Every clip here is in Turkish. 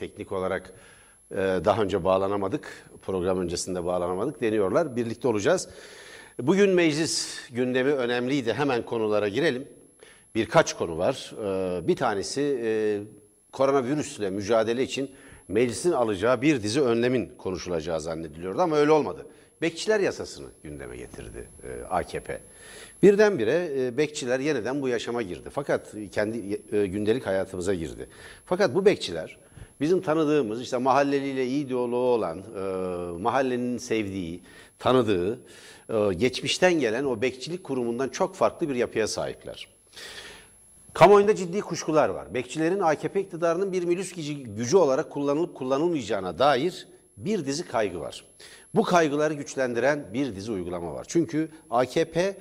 teknik olarak e, daha önce bağlanamadık. Program öncesinde bağlanamadık deniyorlar. Birlikte olacağız. Bugün meclis gündemi önemliydi. Hemen konulara girelim. Birkaç konu var. E, bir tanesi e, koronavirüsle mücadele için meclisin alacağı bir dizi önlemin konuşulacağı zannediliyordu ama öyle olmadı. Bekçiler yasasını gündeme getirdi e, AKP. Birdenbire e, bekçiler yeniden bu yaşama girdi. Fakat kendi e, gündelik hayatımıza girdi. Fakat bu bekçiler bizim tanıdığımız işte mahalleliyle iyi diyaloğu olan, e, mahallenin sevdiği, tanıdığı, e, geçmişten gelen o bekçilik kurumundan çok farklı bir yapıya sahipler. Kamuoyunda ciddi kuşkular var. Bekçilerin AKP iktidarının bir milis gücü, olarak kullanılıp kullanılmayacağına dair bir dizi kaygı var. Bu kaygıları güçlendiren bir dizi uygulama var. Çünkü AKP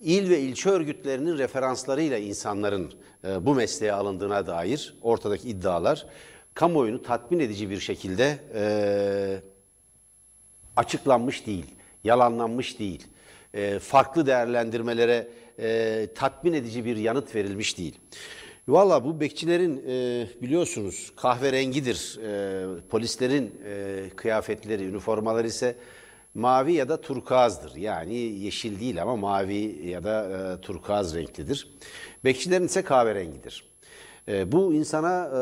il ve ilçe örgütlerinin referanslarıyla insanların e, bu mesleğe alındığına dair ortadaki iddialar kamuoyunu tatmin edici bir şekilde e, açıklanmış değil, yalanlanmış değil, e, farklı değerlendirmelere e, tatmin edici bir yanıt verilmiş değil. Valla bu bekçilerin e, biliyorsunuz kahverengidir. E, polislerin e, kıyafetleri, üniformaları ise mavi ya da turkuazdır. Yani yeşil değil ama mavi ya da e, turkuaz renklidir. Bekçilerin ise kahverengidir. E, bu insana e,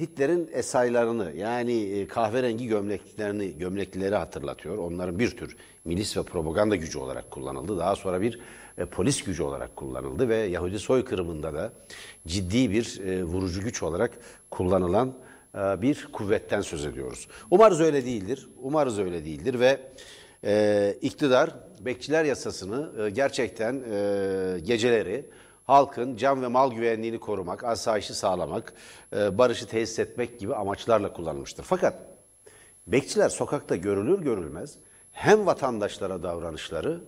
Hitler'in esaylarını yani e, kahverengi gömleklerini, gömleklileri hatırlatıyor. Onların bir tür milis ve propaganda gücü olarak kullanıldı. Daha sonra bir e, polis gücü olarak kullanıldı ve Yahudi soykırımında da ciddi bir e, vurucu güç olarak kullanılan e, bir kuvvetten söz ediyoruz. Umarız öyle değildir. Umarız öyle değildir ve e, iktidar bekçiler yasasını e, gerçekten e, geceleri halkın can ve mal güvenliğini korumak, asayişi sağlamak, e, barışı tesis etmek gibi amaçlarla kullanılmıştır. Fakat bekçiler sokakta görülür görülmez hem vatandaşlara davranışları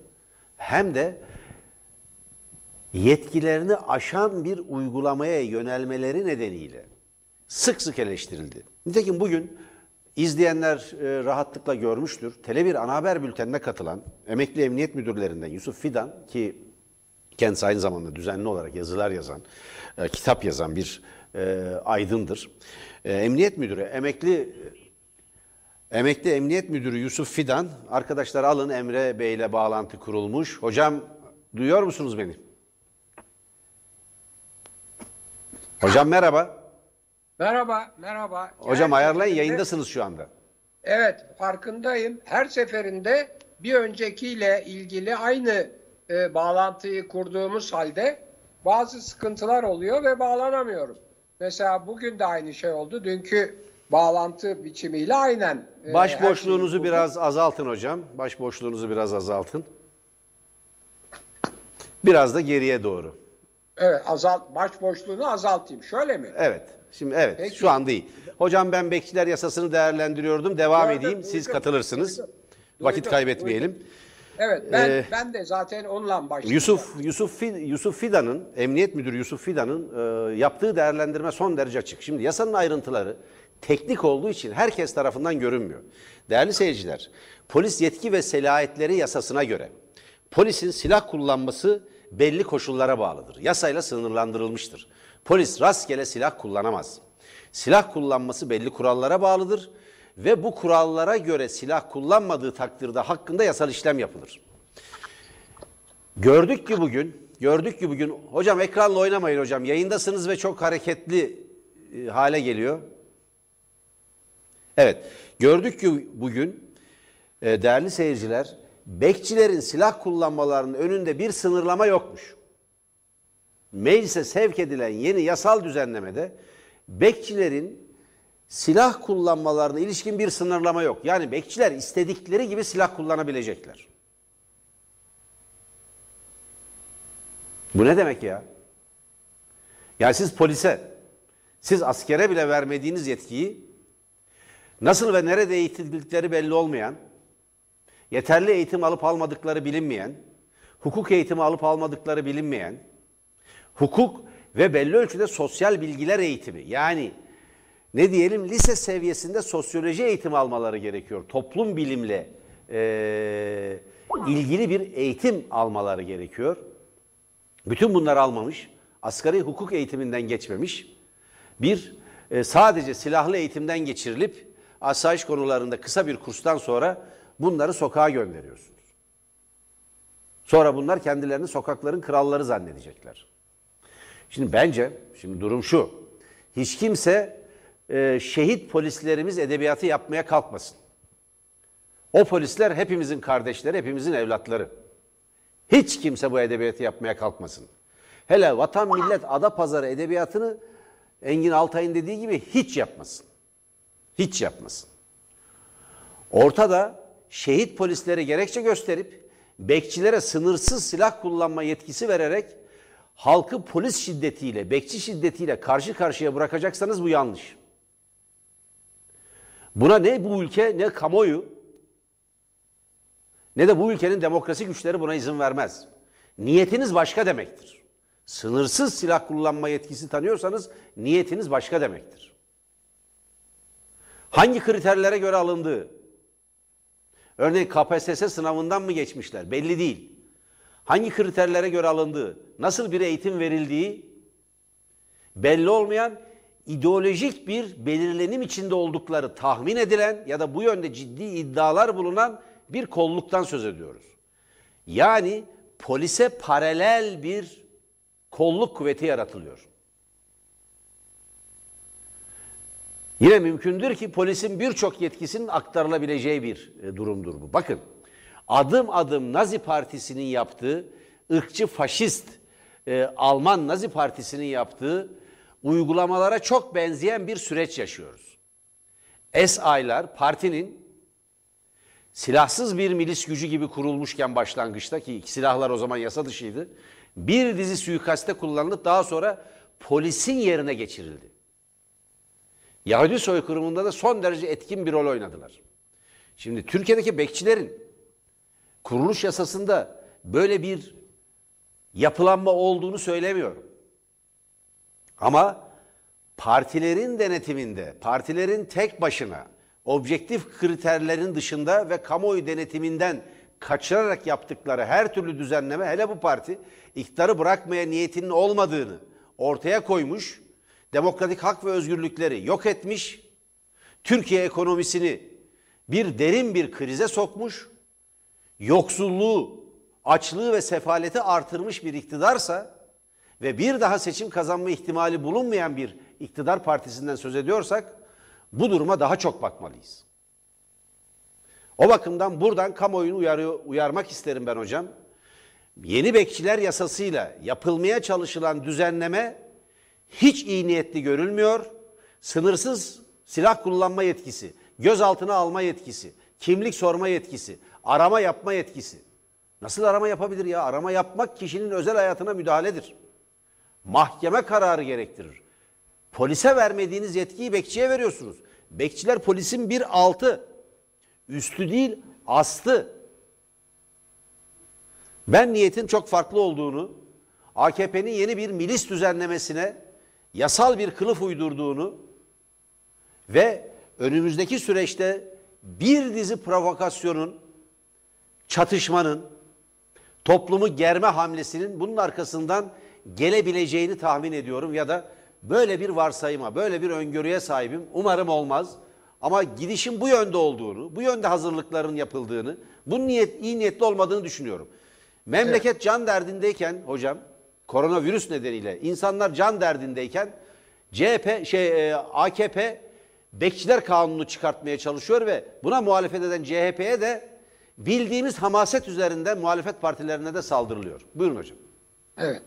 hem de yetkilerini aşan bir uygulamaya yönelmeleri nedeniyle sık sık eleştirildi. Nitekim bugün izleyenler e, rahatlıkla görmüştür. Tele1 ana haber bültenine katılan emekli emniyet müdürlerinden Yusuf Fidan ki kendisi aynı zamanda düzenli olarak yazılar yazan, e, kitap yazan bir e, aydındır. E, emniyet müdürü, emekli emekli emniyet müdürü Yusuf Fidan, arkadaşlar alın Emre Bey ile bağlantı kurulmuş. Hocam duyuyor musunuz beni? Hocam merhaba. Merhaba, merhaba. Hocam Her ayarlayın seferinde- yayındasınız şu anda. Evet, farkındayım. Her seferinde bir öncekiyle ilgili aynı e, bağlantıyı kurduğumuz halde bazı sıkıntılar oluyor ve bağlanamıyorum. Mesela bugün de aynı şey oldu. Dünkü bağlantı biçimiyle aynen. e, Baş boşluğunuzu biraz azaltın hocam. Baş boşluğunuzu biraz azaltın. Biraz da geriye doğru. Evet, azalt, baş boşluğunu azaltayım. Şöyle mi? Evet. Şimdi evet Peki. şu an değil. Hocam ben bekçiler yasasını değerlendiriyordum. Devam Gördüm, edeyim. Siz duydum, katılırsınız. duydum. Vakit Duydum, kaybetmeyelim. Evet, ben Ee, ben de zaten onunla başladım. Yusuf Yusuf Yusuf Fidan'ın Emniyet Müdürü Yusuf Fidan'ın e, yaptığı değerlendirme son derece açık. Şimdi yasanın ayrıntıları teknik olduğu için herkes tarafından görünmüyor. Değerli seyirciler, polis yetki ve selahiyetleri yasasına göre polisin silah kullanması belli koşullara bağlıdır. Yasayla sınırlandırılmıştır. Polis rastgele silah kullanamaz. Silah kullanması belli kurallara bağlıdır ve bu kurallara göre silah kullanmadığı takdirde hakkında yasal işlem yapılır. Gördük ki bugün, gördük ki bugün, hocam ekranla oynamayın hocam, yayındasınız ve çok hareketli e, hale geliyor. Evet, gördük ki bugün e, değerli seyirciler, bekçilerin silah kullanmalarının önünde bir sınırlama yokmuş. Meclise sevk edilen yeni yasal düzenlemede bekçilerin silah kullanmalarına ilişkin bir sınırlama yok. Yani bekçiler istedikleri gibi silah kullanabilecekler. Bu ne demek ya? Yani siz polise, siz askere bile vermediğiniz yetkiyi nasıl ve nerede eğitildikleri belli olmayan, yeterli eğitim alıp almadıkları bilinmeyen, hukuk eğitimi alıp almadıkları bilinmeyen, hukuk ve belli ölçüde sosyal bilgiler eğitimi yani ne diyelim lise seviyesinde sosyoloji eğitimi almaları gerekiyor. Toplum bilimle eee, ilgili bir eğitim almaları gerekiyor. Bütün bunları almamış, asgari hukuk eğitiminden geçmemiş bir e, sadece silahlı eğitimden geçirilip asayiş konularında kısa bir kurstan sonra bunları sokağa gönderiyorsunuz. Sonra bunlar kendilerini sokakların kralları zannedecekler. Şimdi bence, şimdi durum şu. Hiç kimse e, şehit polislerimiz edebiyatı yapmaya kalkmasın. O polisler hepimizin kardeşleri, hepimizin evlatları. Hiç kimse bu edebiyatı yapmaya kalkmasın. Hele vatan millet ada pazarı edebiyatını Engin Altay'ın dediği gibi hiç yapmasın. Hiç yapmasın. Ortada şehit polislere gerekçe gösterip bekçilere sınırsız silah kullanma yetkisi vererek halkı polis şiddetiyle, bekçi şiddetiyle karşı karşıya bırakacaksanız bu yanlış. Buna ne bu ülke ne kamuoyu ne de bu ülkenin demokrasi güçleri buna izin vermez. Niyetiniz başka demektir. Sınırsız silah kullanma yetkisi tanıyorsanız niyetiniz başka demektir. Hangi kriterlere göre alındığı, örneğin KPSS sınavından mı geçmişler belli değil. Hangi kriterlere göre alındığı, nasıl bir eğitim verildiği belli olmayan ideolojik bir belirlenim içinde oldukları tahmin edilen ya da bu yönde ciddi iddialar bulunan bir kolluktan söz ediyoruz. Yani polise paralel bir kolluk kuvveti yaratılıyor. Yine mümkündür ki polisin birçok yetkisinin aktarılabileceği bir e, durumdur bu. Bakın adım adım Nazi Partisi'nin yaptığı, ırkçı faşist e, Alman Nazi Partisi'nin yaptığı uygulamalara çok benzeyen bir süreç yaşıyoruz. SA'lar partinin silahsız bir milis gücü gibi kurulmuşken başlangıçta ki silahlar o zaman yasa dışıydı. Bir dizi suikaste kullanılıp daha sonra polisin yerine geçirildi. Yahudi soykırımında da son derece etkin bir rol oynadılar. Şimdi Türkiye'deki bekçilerin kuruluş yasasında böyle bir yapılanma olduğunu söylemiyorum. Ama partilerin denetiminde, partilerin tek başına objektif kriterlerin dışında ve kamuoyu denetiminden kaçırarak yaptıkları her türlü düzenleme hele bu parti iktidarı bırakmaya niyetinin olmadığını ortaya koymuş, demokratik hak ve özgürlükleri yok etmiş, Türkiye ekonomisini bir derin bir krize sokmuş, yoksulluğu, açlığı ve sefaleti artırmış bir iktidarsa ve bir daha seçim kazanma ihtimali bulunmayan bir iktidar partisinden söz ediyorsak bu duruma daha çok bakmalıyız. O bakımdan buradan kamuoyunu uyarıyor, uyarmak isterim ben hocam. Yeni bekçiler yasasıyla yapılmaya çalışılan düzenleme hiç iyi niyetli görülmüyor. Sınırsız silah kullanma yetkisi, gözaltına alma yetkisi, kimlik sorma yetkisi, arama yapma yetkisi. Nasıl arama yapabilir ya? Arama yapmak kişinin özel hayatına müdahaledir. Mahkeme kararı gerektirir. Polise vermediğiniz yetkiyi bekçiye veriyorsunuz. Bekçiler polisin bir altı, üstü değil astı. Ben niyetin çok farklı olduğunu, AKP'nin yeni bir milis düzenlemesine yasal bir kılıf uydurduğunu ve önümüzdeki süreçte bir dizi provokasyonun, çatışmanın, toplumu germe hamlesinin bunun arkasından gelebileceğini tahmin ediyorum ya da böyle bir varsayıma, böyle bir öngörüye sahibim. Umarım olmaz. Ama gidişin bu yönde olduğunu, bu yönde hazırlıkların yapıldığını, bunun niyet, iyi niyetli olmadığını düşünüyorum. Memleket evet. can derdindeyken hocam, koronavirüs nedeniyle insanlar can derdindeyken CHP şey e, AKP bekçiler kanunu çıkartmaya çalışıyor ve buna muhalefet eden CHP'ye de bildiğimiz hamaset üzerinden muhalefet partilerine de saldırılıyor. Buyurun hocam. Evet.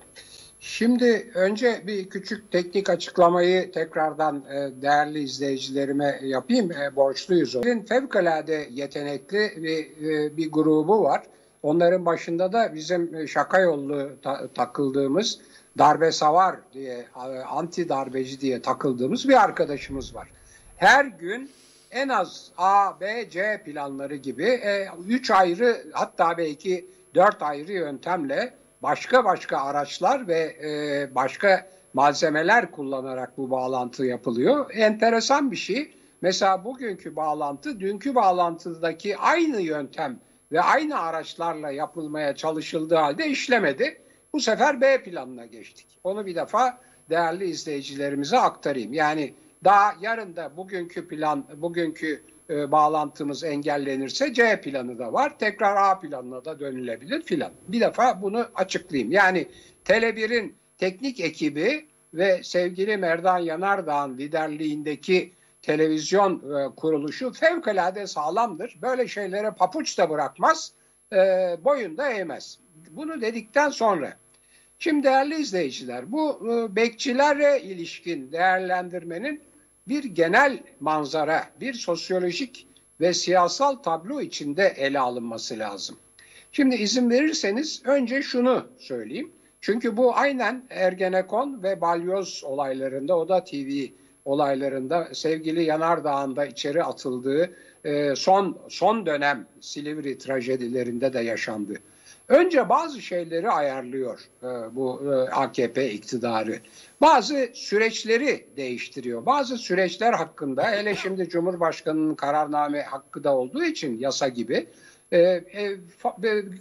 Şimdi önce bir küçük teknik açıklamayı tekrardan e, değerli izleyicilerime yapayım. E, borçluyuz. Onun fevkalade yetenekli bir, e, bir grubu var. Onların başında da bizim şaka yollu ta- takıldığımız darbe savar diye, anti darbeci diye takıldığımız bir arkadaşımız var. Her gün en az A, B, C planları gibi üç ayrı hatta belki dört ayrı yöntemle başka başka araçlar ve e, başka malzemeler kullanarak bu bağlantı yapılıyor. Enteresan bir şey. Mesela bugünkü bağlantı dünkü bağlantıdaki aynı yöntem ve aynı araçlarla yapılmaya çalışıldığı halde işlemedi. Bu sefer B planına geçtik. Onu bir defa değerli izleyicilerimize aktarayım. Yani Daha yarın da bugünkü plan, bugünkü e, bağlantımız engellenirse C planı da var. Tekrar A planına da dönülebilir filan. Bir defa bunu açıklayayım. Yani Tele1'in teknik ekibi ve sevgili Merdan Yanardağ'ın liderliğindeki televizyon e, kuruluşu fevkalade sağlamdır. Böyle şeylere papuç da bırakmaz, e, boyun da eğmez. Bunu dedikten sonra, şimdi değerli izleyiciler, bu e, bekçilere ilişkin değerlendirmenin bir genel manzara, bir sosyolojik ve siyasal tablo içinde ele alınması lazım. Şimdi izin verirseniz önce şunu söyleyeyim. Çünkü bu aynen Ergenekon ve Balyoz olaylarında, o da TV olaylarında sevgili Yanardağ'ın da içeri atıldığı e, son son dönem Silivri trajedilerinde de yaşandı. Önce bazı şeyleri ayarlıyor e, bu e, AKP iktidarı. Bazı süreçleri değiştiriyor. Bazı süreçler hakkında hele şimdi Cumhurbaşkanı'nın kararname hakkı da olduğu için yasa gibi e,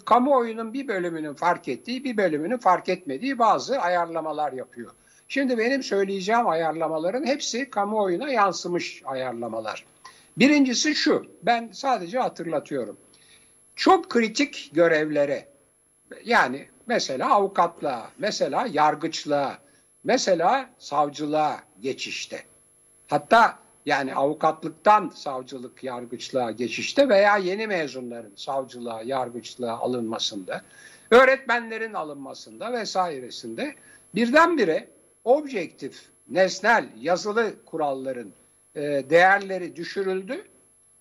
kamuoyunun bir bölümünün fark ettiği bir bölümünün fark etmediği bazı ayarlamalar yapıyor. Şimdi benim söyleyeceğim ayarlamaların hepsi kamuoyuna yansımış ayarlamalar. Birincisi şu, ben sadece hatırlatıyorum. Çok kritik görevlere, yani mesela avukatlığa, mesela yargıçlığa, mesela savcılığa geçişte. Hatta yani avukatlıktan savcılık, yargıçlığa geçişte veya yeni mezunların savcılığa, yargıçlığa alınmasında, öğretmenlerin alınmasında vesairesinde birdenbire objektif, nesnel, yazılı kuralların e, değerleri düşürüldü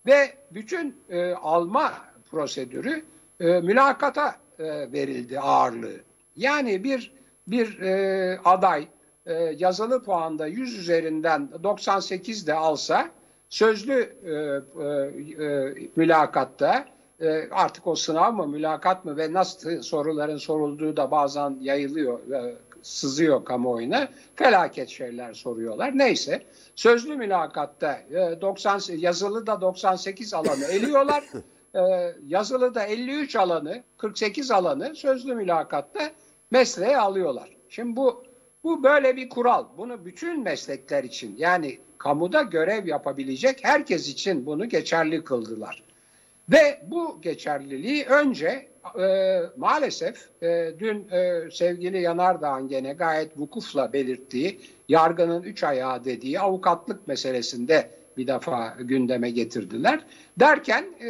ve bütün e, alma prosedürü e, mülakata e, verildi ağırlığı. Yani bir bir e, aday e, yazılı puanda 100 üzerinden 98 de alsa sözlü e, e, e, mülakatta e, artık o sınav mı mülakat mı ve nasıl soruların sorulduğu da bazen yayılıyor e, sızıyor kamuoyuna. Felaket şeyler soruyorlar. Neyse sözlü mülakatta e, 90 yazılı da 98 alanı eliyorlar. E, yazılı da 53 alanı, 48 alanı sözlü mülakatta mesleğe alıyorlar. Şimdi bu bu böyle bir kural. Bunu bütün meslekler için yani kamuda görev yapabilecek herkes için bunu geçerli kıldılar. Ve bu geçerliliği önce e, maalesef e, dün e, sevgili Yanardağ'ın gene gayet vukufla belirttiği yargının üç ayağı dediği avukatlık meselesinde bir defa gündeme getirdiler. Derken e,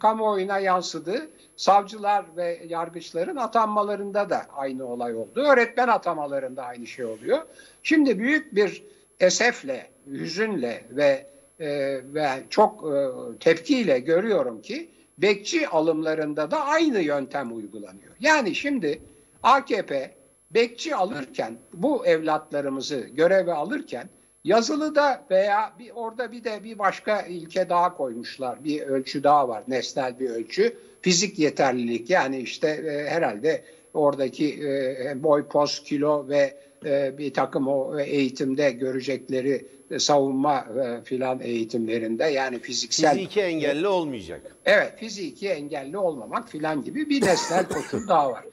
kamuoyuna yansıdı. Savcılar ve yargıçların atanmalarında da aynı olay oldu. Öğretmen atamalarında aynı şey oluyor. Şimdi büyük bir esefle, hüzünle ve e, ve çok e, tepkiyle görüyorum ki bekçi alımlarında da aynı yöntem uygulanıyor. Yani şimdi AKP bekçi alırken bu evlatlarımızı göreve alırken yazılıda veya bir orada bir de bir başka ilke daha koymuşlar. Bir ölçü daha var. Nesnel bir ölçü. Fizik yeterlilik. Yani işte e, herhalde oradaki e, boy, poz, kilo ve e, bir takım o eğitimde görecekleri savunma e, filan eğitimlerinde yani fiziksel... Fiziki engelli olmayacak. Evet fiziki engelli olmamak filan gibi bir nesnel koşul daha var.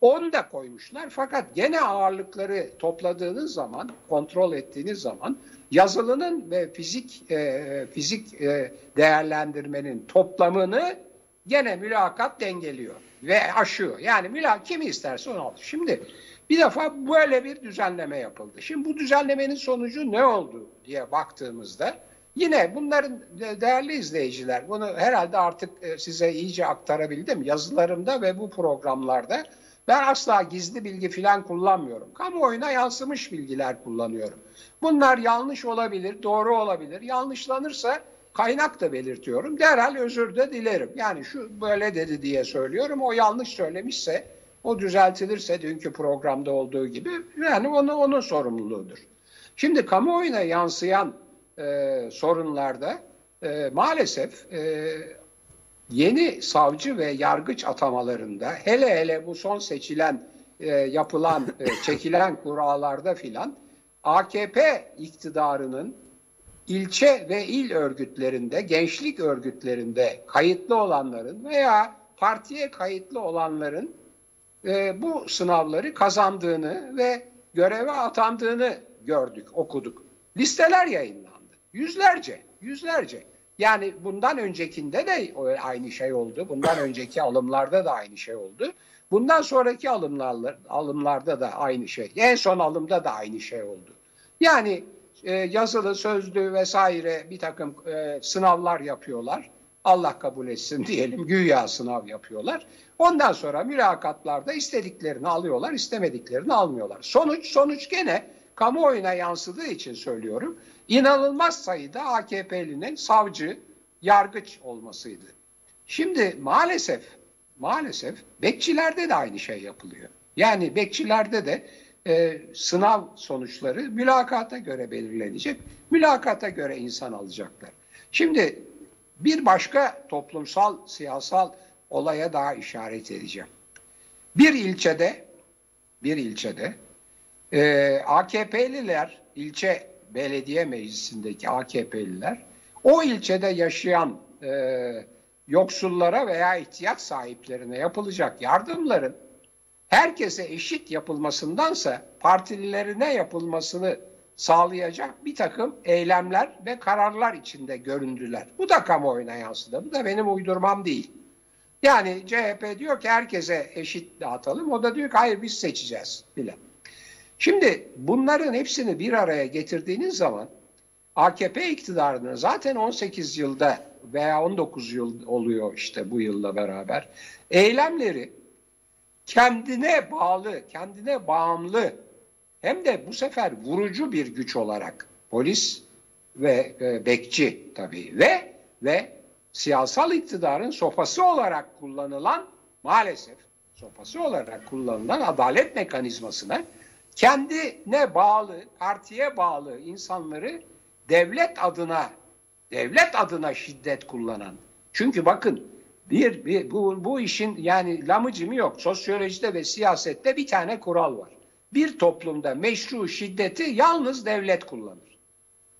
Onu da koymuşlar fakat gene ağırlıkları topladığınız zaman, kontrol ettiğiniz zaman yazılının ve fizik e, fizik e, değerlendirmenin toplamını gene mülakat dengeliyor ve aşıyor. Yani mülakat kimi isterse onu alır. Şimdi bir defa böyle bir düzenleme yapıldı. Şimdi bu düzenlemenin sonucu ne oldu diye baktığımızda yine bunların değerli izleyiciler bunu herhalde artık e, size iyice aktarabildim yazılarımda ve bu programlarda. Ben asla gizli bilgi falan kullanmıyorum. Kamuoyuna yansımış bilgiler kullanıyorum. Bunlar yanlış olabilir, doğru olabilir. Yanlışlanırsa kaynak da belirtiyorum. Derhal özür de dilerim. Yani şu böyle dedi diye söylüyorum. O yanlış söylemişse o düzeltilirse dünkü programda olduğu gibi yani onu onun sorumluluğudur. Şimdi kamuoyuna yansıyan e, sorunlarda e, maalesef e, yeni savcı ve yargıç atamalarında hele hele bu son seçilen e, yapılan e, çekilen kurallarda filan AKP iktidarının ilçe ve il örgütlerinde, gençlik örgütlerinde kayıtlı olanların veya partiye kayıtlı olanların e, bu sınavları kazandığını ve göreve atandığını gördük, okuduk. listeler yayınlandı. Yüzlerce, yüzlerce. Yani bundan öncekinde de aynı şey oldu. Bundan önceki alımlarda da aynı şey oldu. Bundan sonraki alımlar, alımlarda da aynı şey. En son alımda da aynı şey oldu. Yani e, yazılı, sözlü vesaire bir takım e, sınavlar yapıyorlar. Allah kabul etsin diyelim güya sınav yapıyorlar. Ondan sonra mülakatlarda istediklerini alıyorlar, istemediklerini almıyorlar. Sonuç sonuç gene kamuoyuna yansıdığı için söylüyorum. İnanılmaz sayıda AKP'linin savcı, yargıç olmasıydı. Şimdi maalesef maalesef bekçilerde de aynı şey yapılıyor. Yani bekçilerde de e, sınav sonuçları mülakata göre belirlenecek. Mülakata göre insan alacaklar. Şimdi bir başka toplumsal, siyasal olaya daha işaret edeceğim. Bir ilçede, bir ilçede e, AKP'liler, ilçe belediye meclisindeki AKP'liler, o ilçede yaşayan e, yoksullara veya ihtiyaç sahiplerine yapılacak yardımların herkese eşit yapılmasındansa partililerine yapılmasını sağlayacak bir takım eylemler ve kararlar içinde göründüler. Bu da kamuoyuna yansıdı. Bu da benim uydurmam değil. Yani CHP diyor ki herkese eşit dağıtalım. O da diyor ki hayır biz seçeceğiz bile. Şimdi bunların hepsini bir araya getirdiğiniz zaman AKP iktidarının zaten 18 yılda veya 19 yıl oluyor işte bu yılla beraber eylemleri kendine bağlı, kendine bağımlı hem de bu sefer vurucu bir güç olarak polis ve e, bekçi tabii ve ve siyasal iktidarın sofası olarak kullanılan maalesef sofası olarak kullanılan adalet mekanizmasına kendine bağlı, partiye bağlı insanları devlet adına devlet adına şiddet kullanan. Çünkü bakın bir, bir bu, bu işin yani lamıcımı yok. Sosyolojide ve siyasette bir tane kural var. Bir toplumda meşru şiddeti yalnız devlet kullanır.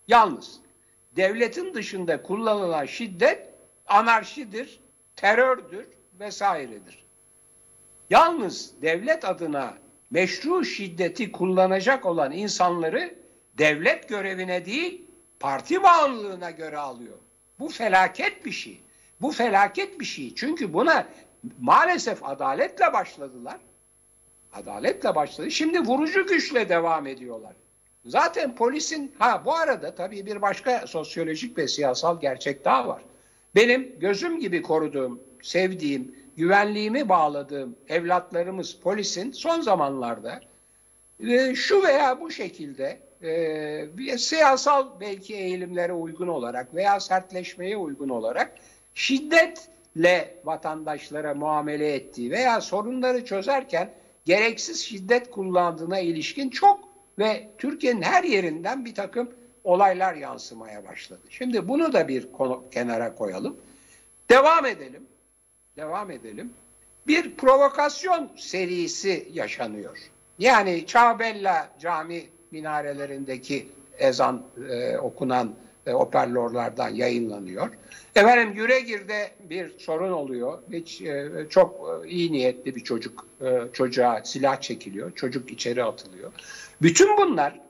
Yalnız. Devletin dışında kullanılan şiddet anarşidir, terördür vesairedir. Yalnız devlet adına meşru şiddeti kullanacak olan insanları devlet görevine değil parti bağımlılığına göre alıyor. Bu felaket bir şey. Bu felaket bir şey. Çünkü buna maalesef adaletle başladılar. Adaletle başladı. Şimdi vurucu güçle devam ediyorlar. Zaten polisin ha bu arada tabii bir başka sosyolojik ve siyasal gerçek daha var. Benim gözüm gibi koruduğum, sevdiğim, güvenliğimi bağladığım evlatlarımız polisin son zamanlarda e, şu veya bu şekilde e, siyasal belki eğilimlere uygun olarak veya sertleşmeye uygun olarak şiddetle vatandaşlara muamele ettiği veya sorunları çözerken gereksiz şiddet kullandığına ilişkin çok ve Türkiye'nin her yerinden bir takım olaylar yansımaya başladı. Şimdi bunu da bir kenara koyalım. Devam edelim. Devam edelim. Bir provokasyon serisi yaşanıyor. Yani Çağbella Cami minarelerindeki ezan e, okunan e, operlorlardan yayınlanıyor. Efendim Yüregir'de bir sorun oluyor. Hiç e, çok e, iyi niyetli bir çocuk e, çocuğa silah çekiliyor. Çocuk içeri atılıyor. Bütün bunlar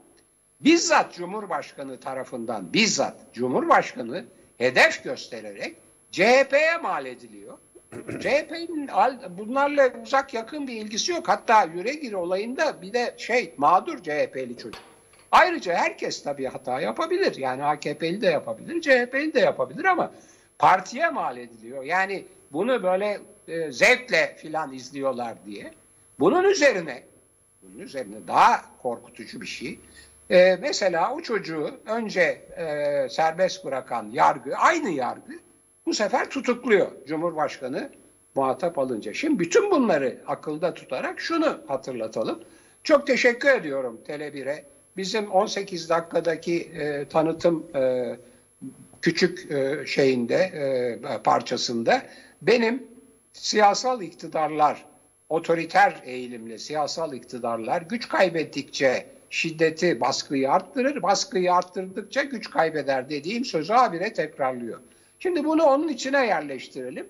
bizzat Cumhurbaşkanı tarafından bizzat Cumhurbaşkanı hedef göstererek CHP'ye mal ediliyor. CHP'nin bunlarla uzak yakın bir ilgisi yok. Hatta Yüregir olayında bir de şey mağdur CHP'li çocuk. Ayrıca herkes tabii hata yapabilir. Yani AKP'li de yapabilir, CHP'li de yapabilir ama partiye mal ediliyor. Yani bunu böyle e, zevkle filan izliyorlar diye. Bunun üzerine bunun üzerine daha korkutucu bir şey. E, mesela o çocuğu önce e, serbest bırakan yargı, aynı yargı bu sefer tutukluyor Cumhurbaşkanı muhatap alınca. Şimdi bütün bunları akılda tutarak şunu hatırlatalım. Çok teşekkür ediyorum Tele1'e. Bizim 18 dakikadaki e, tanıtım e, küçük e, şeyinde e, parçasında benim siyasal iktidarlar, otoriter eğilimli siyasal iktidarlar güç kaybettikçe şiddeti, baskıyı arttırır, baskıyı arttırdıkça güç kaybeder dediğim sözü habire tekrarlıyor. Şimdi bunu onun içine yerleştirelim.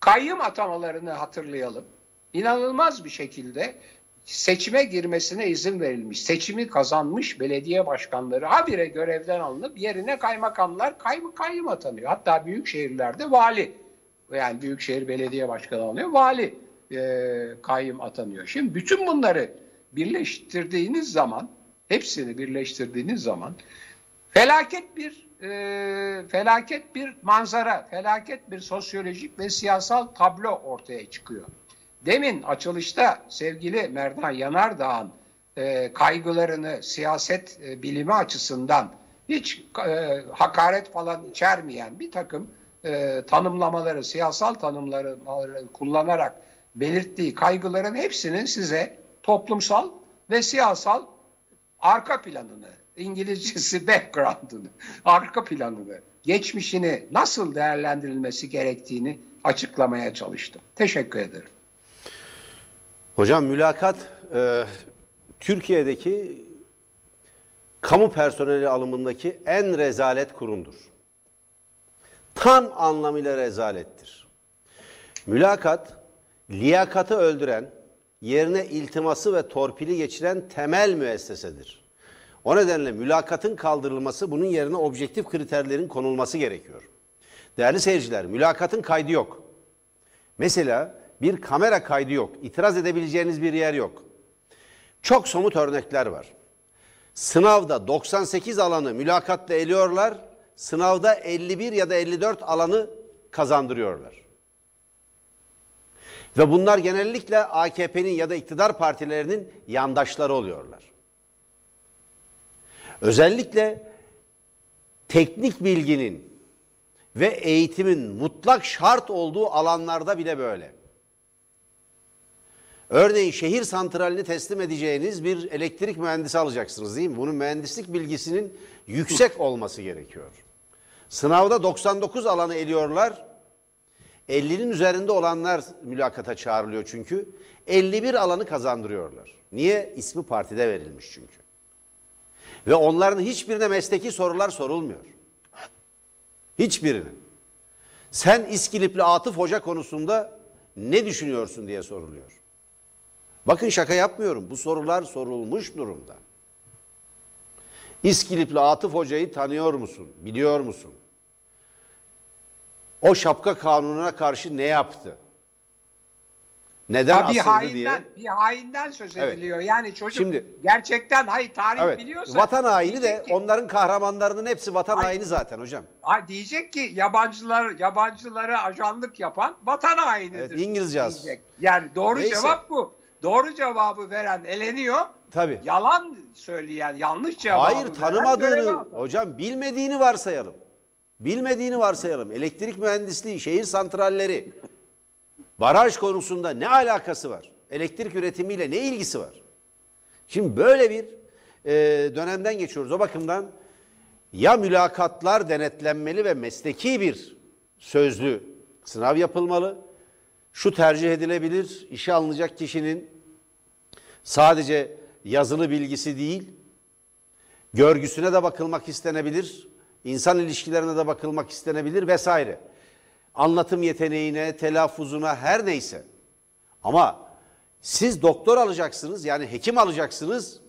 Kayyım atamalarını hatırlayalım. İnanılmaz bir şekilde seçime girmesine izin verilmiş. Seçimi kazanmış belediye başkanları habire görevden alınıp yerine kaymakamlar kaym kayyum atanıyor. Hatta büyük şehirlerde vali yani büyükşehir belediye başkanı alınıyor. Vali e, kayyum atanıyor. Şimdi bütün bunları birleştirdiğiniz zaman hepsini birleştirdiğiniz zaman felaket bir e, felaket bir manzara, felaket bir sosyolojik ve siyasal tablo ortaya çıkıyor. Demin açılışta sevgili Merdan Yanardağ'ın e, kaygılarını siyaset e, bilimi açısından hiç e, hakaret falan içermeyen bir takım e, tanımlamaları, siyasal tanımları kullanarak belirttiği kaygıların hepsinin size toplumsal ve siyasal arka planını, İngilizcesi background'ını, arka planını, geçmişini nasıl değerlendirilmesi gerektiğini açıklamaya çalıştım. Teşekkür ederim. Hocam mülakat e, Türkiye'deki kamu personeli alımındaki en rezalet kurumdur. Tam anlamıyla rezalettir. Mülakat, liyakatı öldüren, yerine iltiması ve torpili geçiren temel müessesedir. O nedenle mülakatın kaldırılması, bunun yerine objektif kriterlerin konulması gerekiyor. Değerli seyirciler, mülakatın kaydı yok. Mesela bir kamera kaydı yok. İtiraz edebileceğiniz bir yer yok. Çok somut örnekler var. Sınavda 98 alanı mülakatla eliyorlar. Sınavda 51 ya da 54 alanı kazandırıyorlar. Ve bunlar genellikle AKP'nin ya da iktidar partilerinin yandaşları oluyorlar. Özellikle teknik bilginin ve eğitimin mutlak şart olduğu alanlarda bile böyle. Örneğin şehir santralini teslim edeceğiniz bir elektrik mühendisi alacaksınız değil mi? Bunun mühendislik bilgisinin yüksek olması gerekiyor. Sınavda 99 alanı eliyorlar. 50'nin üzerinde olanlar mülakata çağrılıyor çünkü. 51 alanı kazandırıyorlar. Niye? İsmi partide verilmiş çünkü. Ve onların hiçbirine mesleki sorular sorulmuyor. Hiçbirine. Sen İskilipli Atıf Hoca konusunda ne düşünüyorsun diye soruluyor. Bakın şaka yapmıyorum. Bu sorular sorulmuş durumda. İskilipli Atıf Hoca'yı tanıyor musun? Biliyor musun? O şapka kanununa karşı ne yaptı? Neden Ha, bir asıldı hainden, diye? bir hainden söz Evet. ediliyor. Yani çocuk Şimdi- gerçekten hayır tarih Evet. biliyorsa Vatan haini de ki- onların kahramanlarının hepsi vatan Ay- haini zaten hocam. Ay diyecek ki yabancılar yabancılara ajanlık yapan vatan hainidir. Evet, İngilizce az. Yani doğru Neyse. cevap bu. Doğru cevabı veren eleniyor. Tabii. Yalan söyleyen, yanlış cevabı Hayır tanımadığını hocam bilmediğini varsayalım. Bilmediğini varsayalım. Elektrik mühendisliği, şehir santralleri, baraj konusunda ne alakası var? Elektrik üretimiyle ne ilgisi var? Şimdi böyle bir e, dönemden geçiyoruz. O bakımdan ya mülakatlar denetlenmeli ve mesleki bir sözlü sınav yapılmalı. Şu tercih edilebilir. İşe alınacak kişinin sadece yazılı bilgisi değil, görgüsüne de bakılmak istenebilir, insan ilişkilerine de bakılmak istenebilir vesaire. Anlatım yeteneğine, telaffuzuna her neyse. Ama siz doktor alacaksınız yani hekim alacaksınız.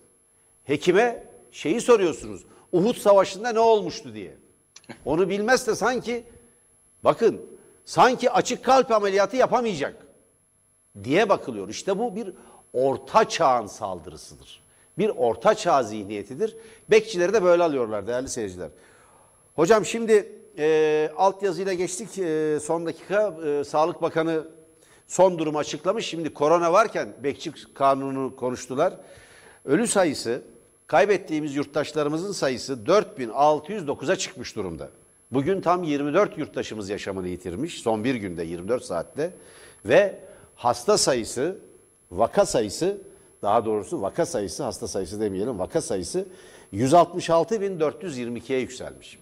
Hekime şeyi soruyorsunuz. Uhud Savaşı'nda ne olmuştu diye. Onu bilmezse sanki bakın sanki açık kalp ameliyatı yapamayacak diye bakılıyor. İşte bu bir orta çağın saldırısıdır. Bir orta çağ zihniyetidir. Bekçileri de böyle alıyorlar değerli seyirciler. Hocam şimdi e, altyazıyla geçtik. E, son dakika e, Sağlık Bakanı son durumu açıklamış. Şimdi korona varken bekçi kanunu konuştular. Ölü sayısı, kaybettiğimiz yurttaşlarımızın sayısı 4609'a çıkmış durumda. Bugün tam 24 yurttaşımız yaşamını yitirmiş. Son bir günde 24 saatte. Ve hasta sayısı, vaka sayısı, daha doğrusu vaka sayısı, hasta sayısı demeyelim, vaka sayısı 166.422'ye yükselmiş.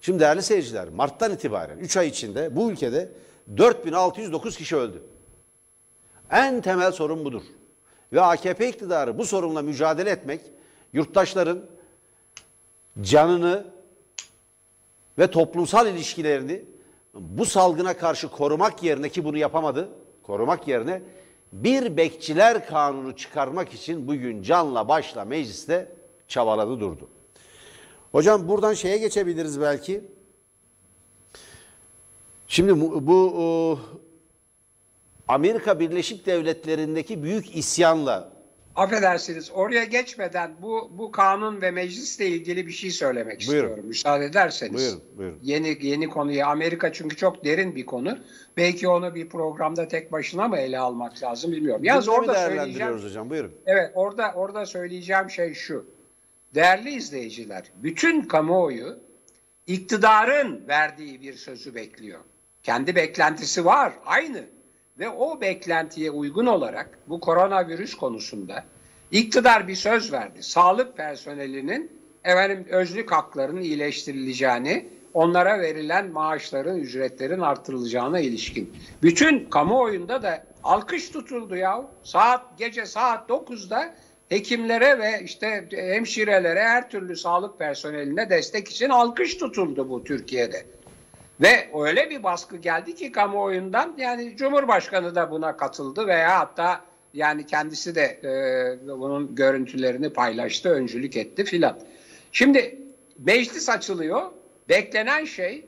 Şimdi değerli seyirciler, Mart'tan itibaren 3 ay içinde bu ülkede 4609 kişi öldü. En temel sorun budur. Ve AKP iktidarı bu sorunla mücadele etmek, yurttaşların canını ve toplumsal ilişkilerini bu salgına karşı korumak yerine ki bunu yapamadı, korumak yerine bir bekçiler kanunu çıkarmak için bugün canla başla mecliste çabaladı durdu. Hocam buradan şeye geçebiliriz belki. Şimdi bu, bu o, Amerika Birleşik Devletleri'ndeki büyük isyanla Affedersiniz oraya geçmeden bu bu kanun ve meclisle ilgili bir şey söylemek Buyurun. istiyorum müsaade ederseniz. Buyurun, buyurun. Yeni yeni konuya Amerika çünkü çok derin bir konu. Belki onu bir programda tek başına mı ele almak lazım bilmiyorum. Yalnız orada söyleyeceğim. hocam. Buyurun. Evet orada orada söyleyeceğim şey şu. Değerli izleyiciler, bütün kamuoyu iktidarın verdiği bir sözü bekliyor. Kendi beklentisi var, aynı. Ve o beklentiye uygun olarak bu koronavirüs konusunda iktidar bir söz verdi. Sağlık personelinin efendim özlük haklarının iyileştirileceğini, onlara verilen maaşların, ücretlerin artırılacağına ilişkin. Bütün kamuoyunda da alkış tutuldu ya. Saat gece saat 9'da hekimlere ve işte hemşirelere her türlü sağlık personeline destek için alkış tutuldu bu Türkiye'de. Ve öyle bir baskı geldi ki kamuoyundan yani Cumhurbaşkanı da buna katıldı veya hatta yani kendisi de e, bunun görüntülerini paylaştı, öncülük etti filan. Şimdi meclis açılıyor. Beklenen şey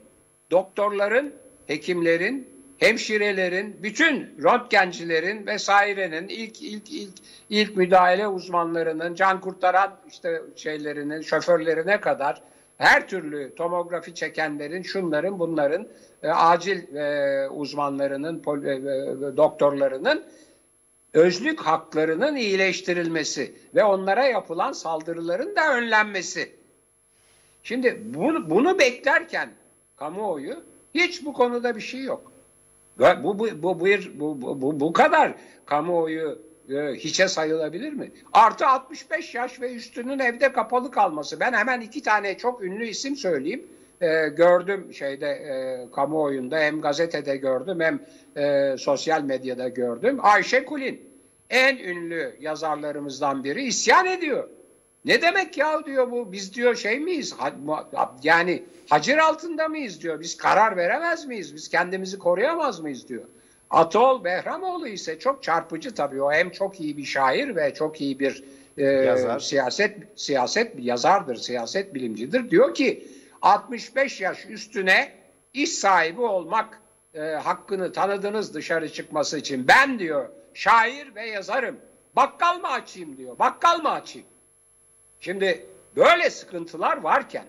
doktorların, hekimlerin, hemşirelerin, bütün röntgencilerin vesairenin ilk ilk ilk ilk müdahale uzmanlarının, can kurtaran işte şeylerinin, şoförlerine kadar her türlü tomografi çekenlerin, şunların, bunların, e, acil e, uzmanlarının, pol, e, e, doktorlarının özlük haklarının iyileştirilmesi ve onlara yapılan saldırıların da önlenmesi. Şimdi bunu, bunu beklerken kamuoyu hiç bu konuda bir şey yok. Bu, bu, bu, bu, bu, bu, bu kadar kamuoyu e, hiçe sayılabilir mi? Artı 65 yaş ve üstünün evde kapalı kalması. Ben hemen iki tane çok ünlü isim söyleyeyim. E, gördüm şeyde e, kamuoyunda hem gazetede gördüm hem e, sosyal medyada gördüm. Ayşe Kulin en ünlü yazarlarımızdan biri isyan ediyor. Ne demek ya diyor bu? Biz diyor şey miyiz? Yani hacir altında mıyız diyor? Biz karar veremez miyiz? Biz kendimizi koruyamaz mıyız diyor. Atol Behramoğlu ise çok çarpıcı tabii. O hem çok iyi bir şair ve çok iyi bir e, Yazar. siyaset siyaset yazardır siyaset bilimcidir. Diyor ki 65 yaş üstüne iş sahibi olmak e, hakkını tanıdınız dışarı çıkması için. Ben diyor şair ve yazarım. Bakkal mı açayım diyor. Bakkal mı açayım Şimdi böyle sıkıntılar varken,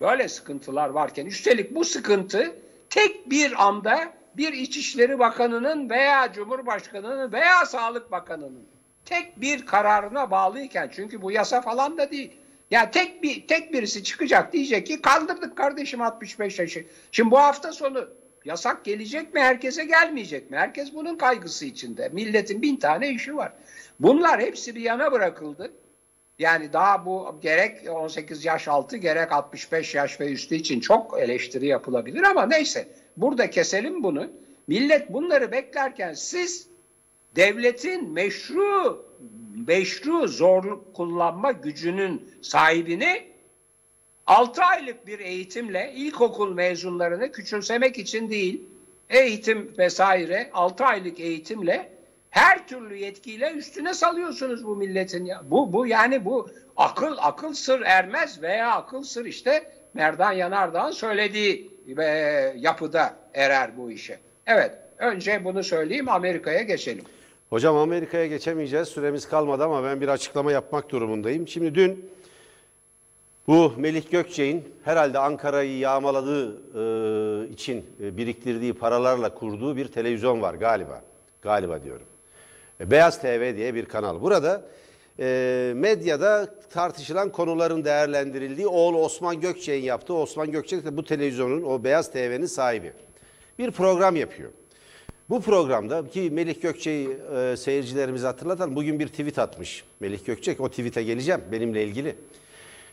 böyle sıkıntılar varken, üstelik bu sıkıntı tek bir anda bir İçişleri Bakanı'nın veya Cumhurbaşkanı'nın veya Sağlık Bakanı'nın tek bir kararına bağlıyken, çünkü bu yasa falan da değil. Ya tek bir tek birisi çıkacak diyecek ki kaldırdık kardeşim 65 yaşı. Şimdi bu hafta sonu yasak gelecek mi herkese gelmeyecek mi? Herkes bunun kaygısı içinde. Milletin bin tane işi var. Bunlar hepsi bir yana bırakıldı. Yani daha bu gerek 18 yaş altı gerek 65 yaş ve üstü için çok eleştiri yapılabilir ama neyse burada keselim bunu. Millet bunları beklerken siz devletin meşru meşru zor kullanma gücünün sahibini 6 aylık bir eğitimle ilkokul mezunlarını küçümsemek için değil eğitim vesaire 6 aylık eğitimle her türlü yetkiyle üstüne salıyorsunuz bu milletin. Bu bu yani bu akıl akıl sır ermez veya akıl sır işte Merdan Yanardağ'ın söylediği e, yapıda erer bu işe. Evet önce bunu söyleyeyim Amerika'ya geçelim. Hocam Amerika'ya geçemeyeceğiz. Süremiz kalmadı ama ben bir açıklama yapmak durumundayım. Şimdi dün bu Melih Gökçe'nin herhalde Ankara'yı yağmaladığı e, için e, biriktirdiği paralarla kurduğu bir televizyon var galiba. Galiba diyorum. E, Beyaz TV diye bir kanal. Burada e, medyada tartışılan konuların değerlendirildiği oğlu Osman Gökçe'nin yaptığı Osman Gökçe de bu televizyonun o Beyaz TV'nin sahibi. Bir program yapıyor. Bu programda ki Melih Gökçe'yi e, seyircilerimize hatırlatan bugün bir tweet atmış. Melih Gökçe o tweet'e geleceğim benimle ilgili.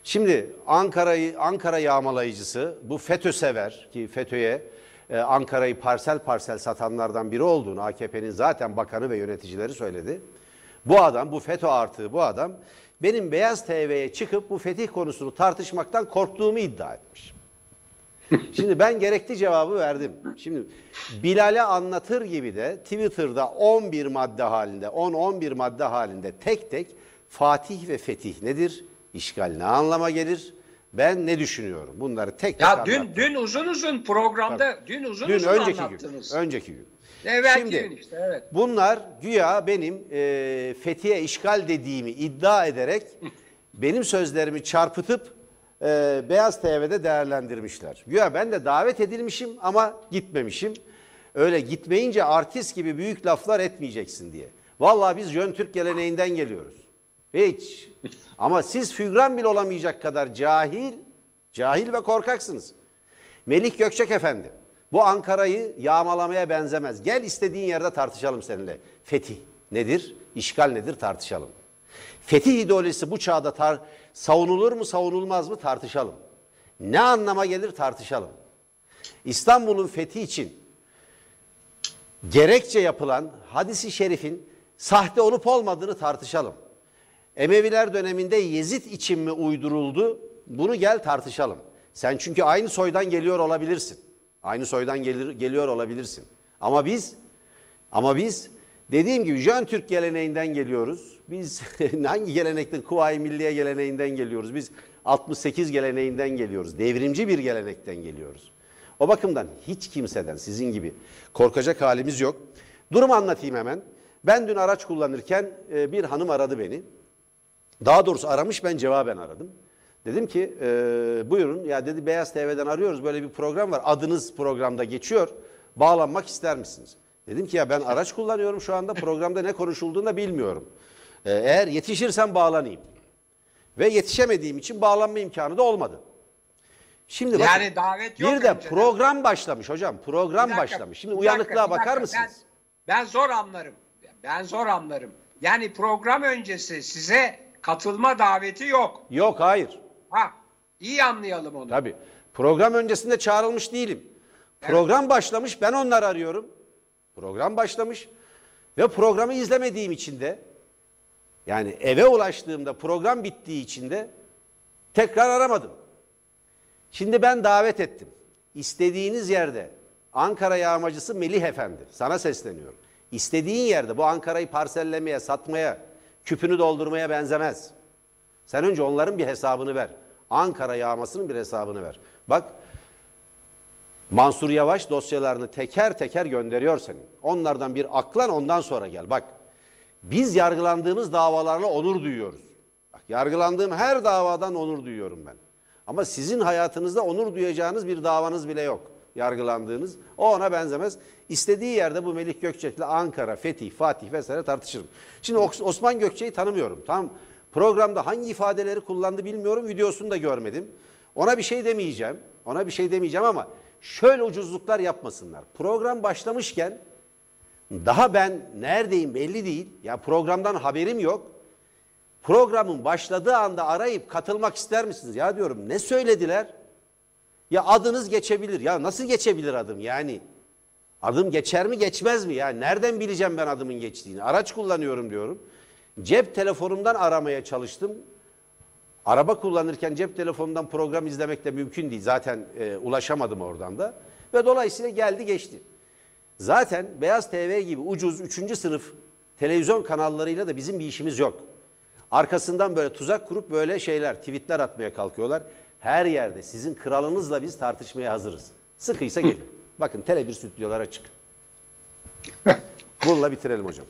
Şimdi Ankara'yı Ankara yağmalayıcısı bu FETÖ sever ki FETÖ'ye e, Ankara'yı parsel parsel satanlardan biri olduğunu AKP'nin zaten bakanı ve yöneticileri söyledi. Bu adam bu FETÖ artığı bu adam benim Beyaz TV'ye çıkıp bu fetih konusunu tartışmaktan korktuğumu iddia etmiş. Şimdi ben gerekli cevabı verdim. Şimdi Bilal'e anlatır gibi de Twitter'da 11 madde halinde, 10-11 madde halinde tek tek Fatih ve Fetih nedir? İşgal ne anlama gelir? Ben ne düşünüyorum? Bunları tek tek Ya anlattım. dün dün uzun uzun programda dün uzun Dün uzun önceki anlattınız. gün. Önceki gün. Evvelki Şimdi gün işte evet. bunlar güya benim e, Fethiye işgal dediğimi iddia ederek benim sözlerimi çarpıtıp e, Beyaz TV'de değerlendirmişler. Güya ben de davet edilmişim ama gitmemişim. Öyle gitmeyince artist gibi büyük laflar etmeyeceksin diye. Vallahi biz Jön Türk geleneğinden geliyoruz. Hiç. Ama siz fügran bile olamayacak kadar cahil, cahil ve korkaksınız. Melih Gökçek Efendi, bu Ankara'yı yağmalamaya benzemez. Gel istediğin yerde tartışalım seninle. Fetih nedir, işgal nedir tartışalım. Fetih ideolojisi bu çağda tar- savunulur mu savunulmaz mı tartışalım. Ne anlama gelir tartışalım. İstanbul'un fethi için gerekçe yapılan hadisi şerifin sahte olup olmadığını tartışalım. Emeviler döneminde Yezid için mi uyduruldu? Bunu gel tartışalım. Sen çünkü aynı soydan geliyor olabilirsin. Aynı soydan gelir, geliyor olabilirsin. Ama biz ama biz dediğim gibi Jön Türk geleneğinden geliyoruz. Biz hangi gelenekten? Kuvayi Milliye geleneğinden geliyoruz. Biz 68 geleneğinden geliyoruz. Devrimci bir gelenekten geliyoruz. O bakımdan hiç kimseden sizin gibi korkacak halimiz yok. Durumu anlatayım hemen. Ben dün araç kullanırken e, bir hanım aradı beni. Daha doğrusu aramış ben cevaben aradım. Dedim ki e, buyurun ya dedi Beyaz TV'den arıyoruz böyle bir program var. Adınız programda geçiyor. Bağlanmak ister misiniz? Dedim ki ya ben araç kullanıyorum şu anda programda ne konuşulduğunu da bilmiyorum. E, eğer yetişirsem bağlanayım. Ve yetişemediğim için bağlanma imkanı da olmadı. Şimdi bakın, Yani davet yok Bir de önceden. program başlamış hocam. Program dakika, başlamış. Şimdi dakika, uyanıklığa bir bakar dakika. mısınız? Ben, ben zor anlarım. Ben zor anlarım. Yani program öncesi size katılma daveti yok. Yok hayır. Ha, iyi anlayalım onu. Tabii. Program öncesinde çağrılmış değilim. Program başlamış ben onları arıyorum. Program başlamış ve programı izlemediğim için de yani eve ulaştığımda program bittiği için de tekrar aramadım. Şimdi ben davet ettim. İstediğiniz yerde Ankara yağmacısı Melih Efendi sana sesleniyorum. İstediğin yerde bu Ankara'yı parsellemeye, satmaya, küpünü doldurmaya benzemez. Sen önce onların bir hesabını ver. Ankara yağmasının bir hesabını ver. Bak Mansur Yavaş dosyalarını teker teker gönderiyor senin. Onlardan bir aklan ondan sonra gel. Bak biz yargılandığımız davalarla onur duyuyoruz. Bak, yargılandığım her davadan onur duyuyorum ben. Ama sizin hayatınızda onur duyacağınız bir davanız bile yok. Yargılandığınız. O ona benzemez. İstediği yerde bu Melih Gökçek'le Ankara, Fetih, Fatih vesaire tartışırım. Şimdi Os- Osman Gökçek'i tanımıyorum. Tam programda hangi ifadeleri kullandı bilmiyorum. Videosunu da görmedim. Ona bir şey demeyeceğim. Ona bir şey demeyeceğim ama şöyle ucuzluklar yapmasınlar. Program başlamışken daha ben neredeyim belli değil. Ya programdan haberim yok. Programın başladığı anda arayıp katılmak ister misiniz? Ya diyorum ne söylediler? Ya adınız geçebilir. Ya nasıl geçebilir adım yani? Adım geçer mi geçmez mi? Ya nereden bileceğim ben adımın geçtiğini? Araç kullanıyorum diyorum. Cep telefonumdan aramaya çalıştım. Araba kullanırken cep telefonundan program izlemek de mümkün değil. Zaten e, ulaşamadım oradan da. Ve dolayısıyla geldi geçti. Zaten Beyaz TV gibi ucuz 3. sınıf televizyon kanallarıyla da bizim bir işimiz yok. Arkasından böyle tuzak kurup böyle şeyler, tweetler atmaya kalkıyorlar. Her yerde sizin kralınızla biz tartışmaya hazırız. Sıkıysa gelin. Bakın Tele1 stüdyolara açık. Bununla bitirelim hocam.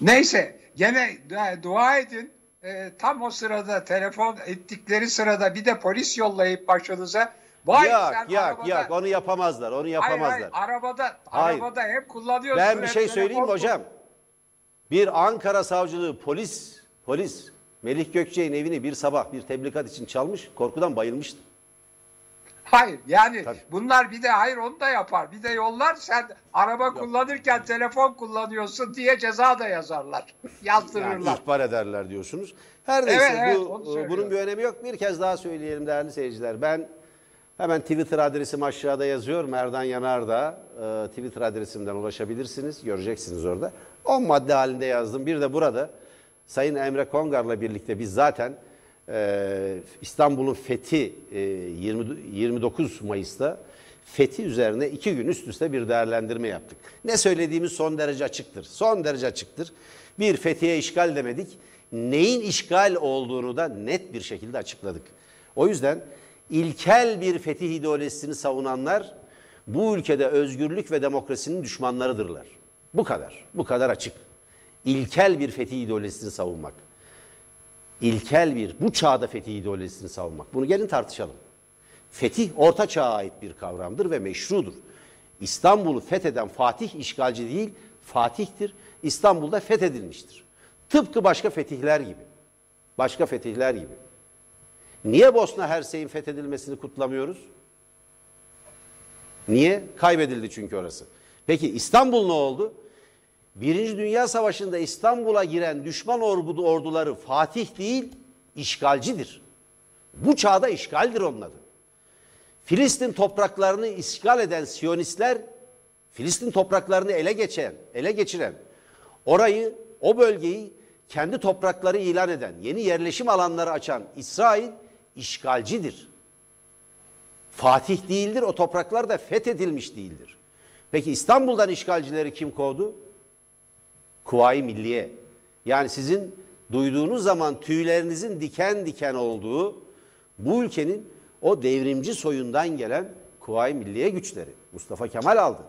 Neyse gene dua- edin. Ee, tam o sırada telefon ettikleri sırada bir de polis yollayıp başınıza. Vay Yak sen yak arabada- yak onu yapamazlar onu Hayır, yapamazlar. hayır, arabada, Hayır. arabada hep kullanıyorsun. Ben bir şey söyleyeyim mi hocam? Bir Ankara savcılığı polis polis Melih Gökçek'in evini bir sabah bir tebligat için çalmış korkudan bayılmıştı. Hayır yani Tabii. bunlar bir de hayır onu da yapar. Bir de yollar sen araba kullanırken telefon kullanıyorsun diye ceza da yazarlar. Yani Yazdırırlar. ihbar ederler diyorsunuz. Her neyse Evet, evet, bu, e, bunun bir önemi yok. Bir kez daha söyleyelim değerli seyirciler. Ben hemen Twitter adresim aşağıda yazıyor. Merdan Yanardağ e, Twitter adresimden ulaşabilirsiniz. Göreceksiniz orada. 10 madde halinde yazdım. Bir de burada Sayın Emre Kongar'la birlikte biz zaten e, İstanbul'un fethi e, 20, 29 Mayıs'ta fethi üzerine iki gün üst üste bir değerlendirme yaptık. Ne söylediğimiz son derece açıktır. Son derece açıktır. Bir fethiye işgal demedik. Neyin işgal olduğunu da net bir şekilde açıkladık. O yüzden ilkel bir fetih ideolojisini savunanlar bu ülkede özgürlük ve demokrasinin düşmanlarıdırlar. Bu kadar. Bu kadar açık. İlkel bir fetih ideolojisini savunmak. İlkel bir, bu çağda fetih ideolojisini savunmak. Bunu gelin tartışalım. Fetih orta çağa ait bir kavramdır ve meşrudur. İstanbul'u fetheden Fatih işgalci değil, Fatih'tir. İstanbul'da fethedilmiştir. Tıpkı başka fetihler gibi. Başka fetihler gibi. Niye Bosna Hersey'in fethedilmesini kutlamıyoruz? Niye? Kaybedildi çünkü orası. Peki İstanbul ne oldu? Birinci Dünya Savaşı'nda İstanbul'a giren düşman ordu, orduları Fatih değil, işgalcidir. Bu çağda işgaldir onun adı. Filistin topraklarını işgal eden Siyonistler, Filistin topraklarını ele geçen, ele geçiren, orayı, o bölgeyi kendi toprakları ilan eden, yeni yerleşim alanları açan İsrail işgalcidir. Fatih değildir, o topraklar da fethedilmiş değildir. Peki İstanbul'dan işgalcileri kim kovdu? Kuvayi Milliye. Yani sizin duyduğunuz zaman tüylerinizin diken diken olduğu bu ülkenin o devrimci soyundan gelen Kuvayi Milliye güçleri. Mustafa Kemal aldı.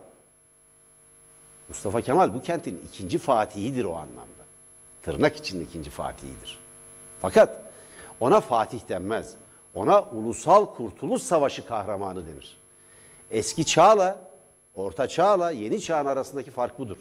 Mustafa Kemal bu kentin ikinci fatihidir o anlamda. Tırnak içinde ikinci fatihidir. Fakat ona Fatih denmez. Ona Ulusal Kurtuluş Savaşı kahramanı denir. Eski çağla, orta çağla yeni çağın arasındaki fark budur.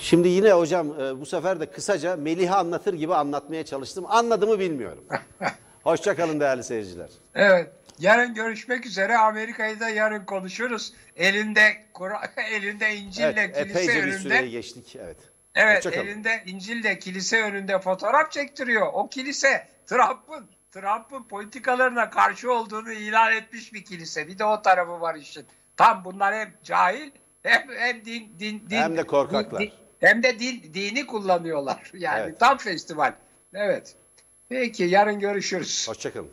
Şimdi yine hocam e, bu sefer de kısaca Melih'i anlatır gibi anlatmaya çalıştım. Anladığımı bilmiyorum. Hoşçakalın değerli seyirciler. Evet. Yarın görüşmek üzere. Amerika'yı da yarın konuşuruz. Elinde elinde İncil'le Evet, kilise bir önünde. süreyi geçtik. Evet. Evet, Hoşçakalın. elinde İncil'le kilise önünde fotoğraf çektiriyor. O kilise Trump'ın Trump'ın politikalarına karşı olduğunu ilan etmiş bir kilise. Bir de o tarafı var işin. Tam bunlar hem cahil hem hem din din din Hem de korkaklar. din- hem de din dini kullanıyorlar. Yani Evet. tam festival. Evet. Peki yarın görüşürüz. Hoşçakalın.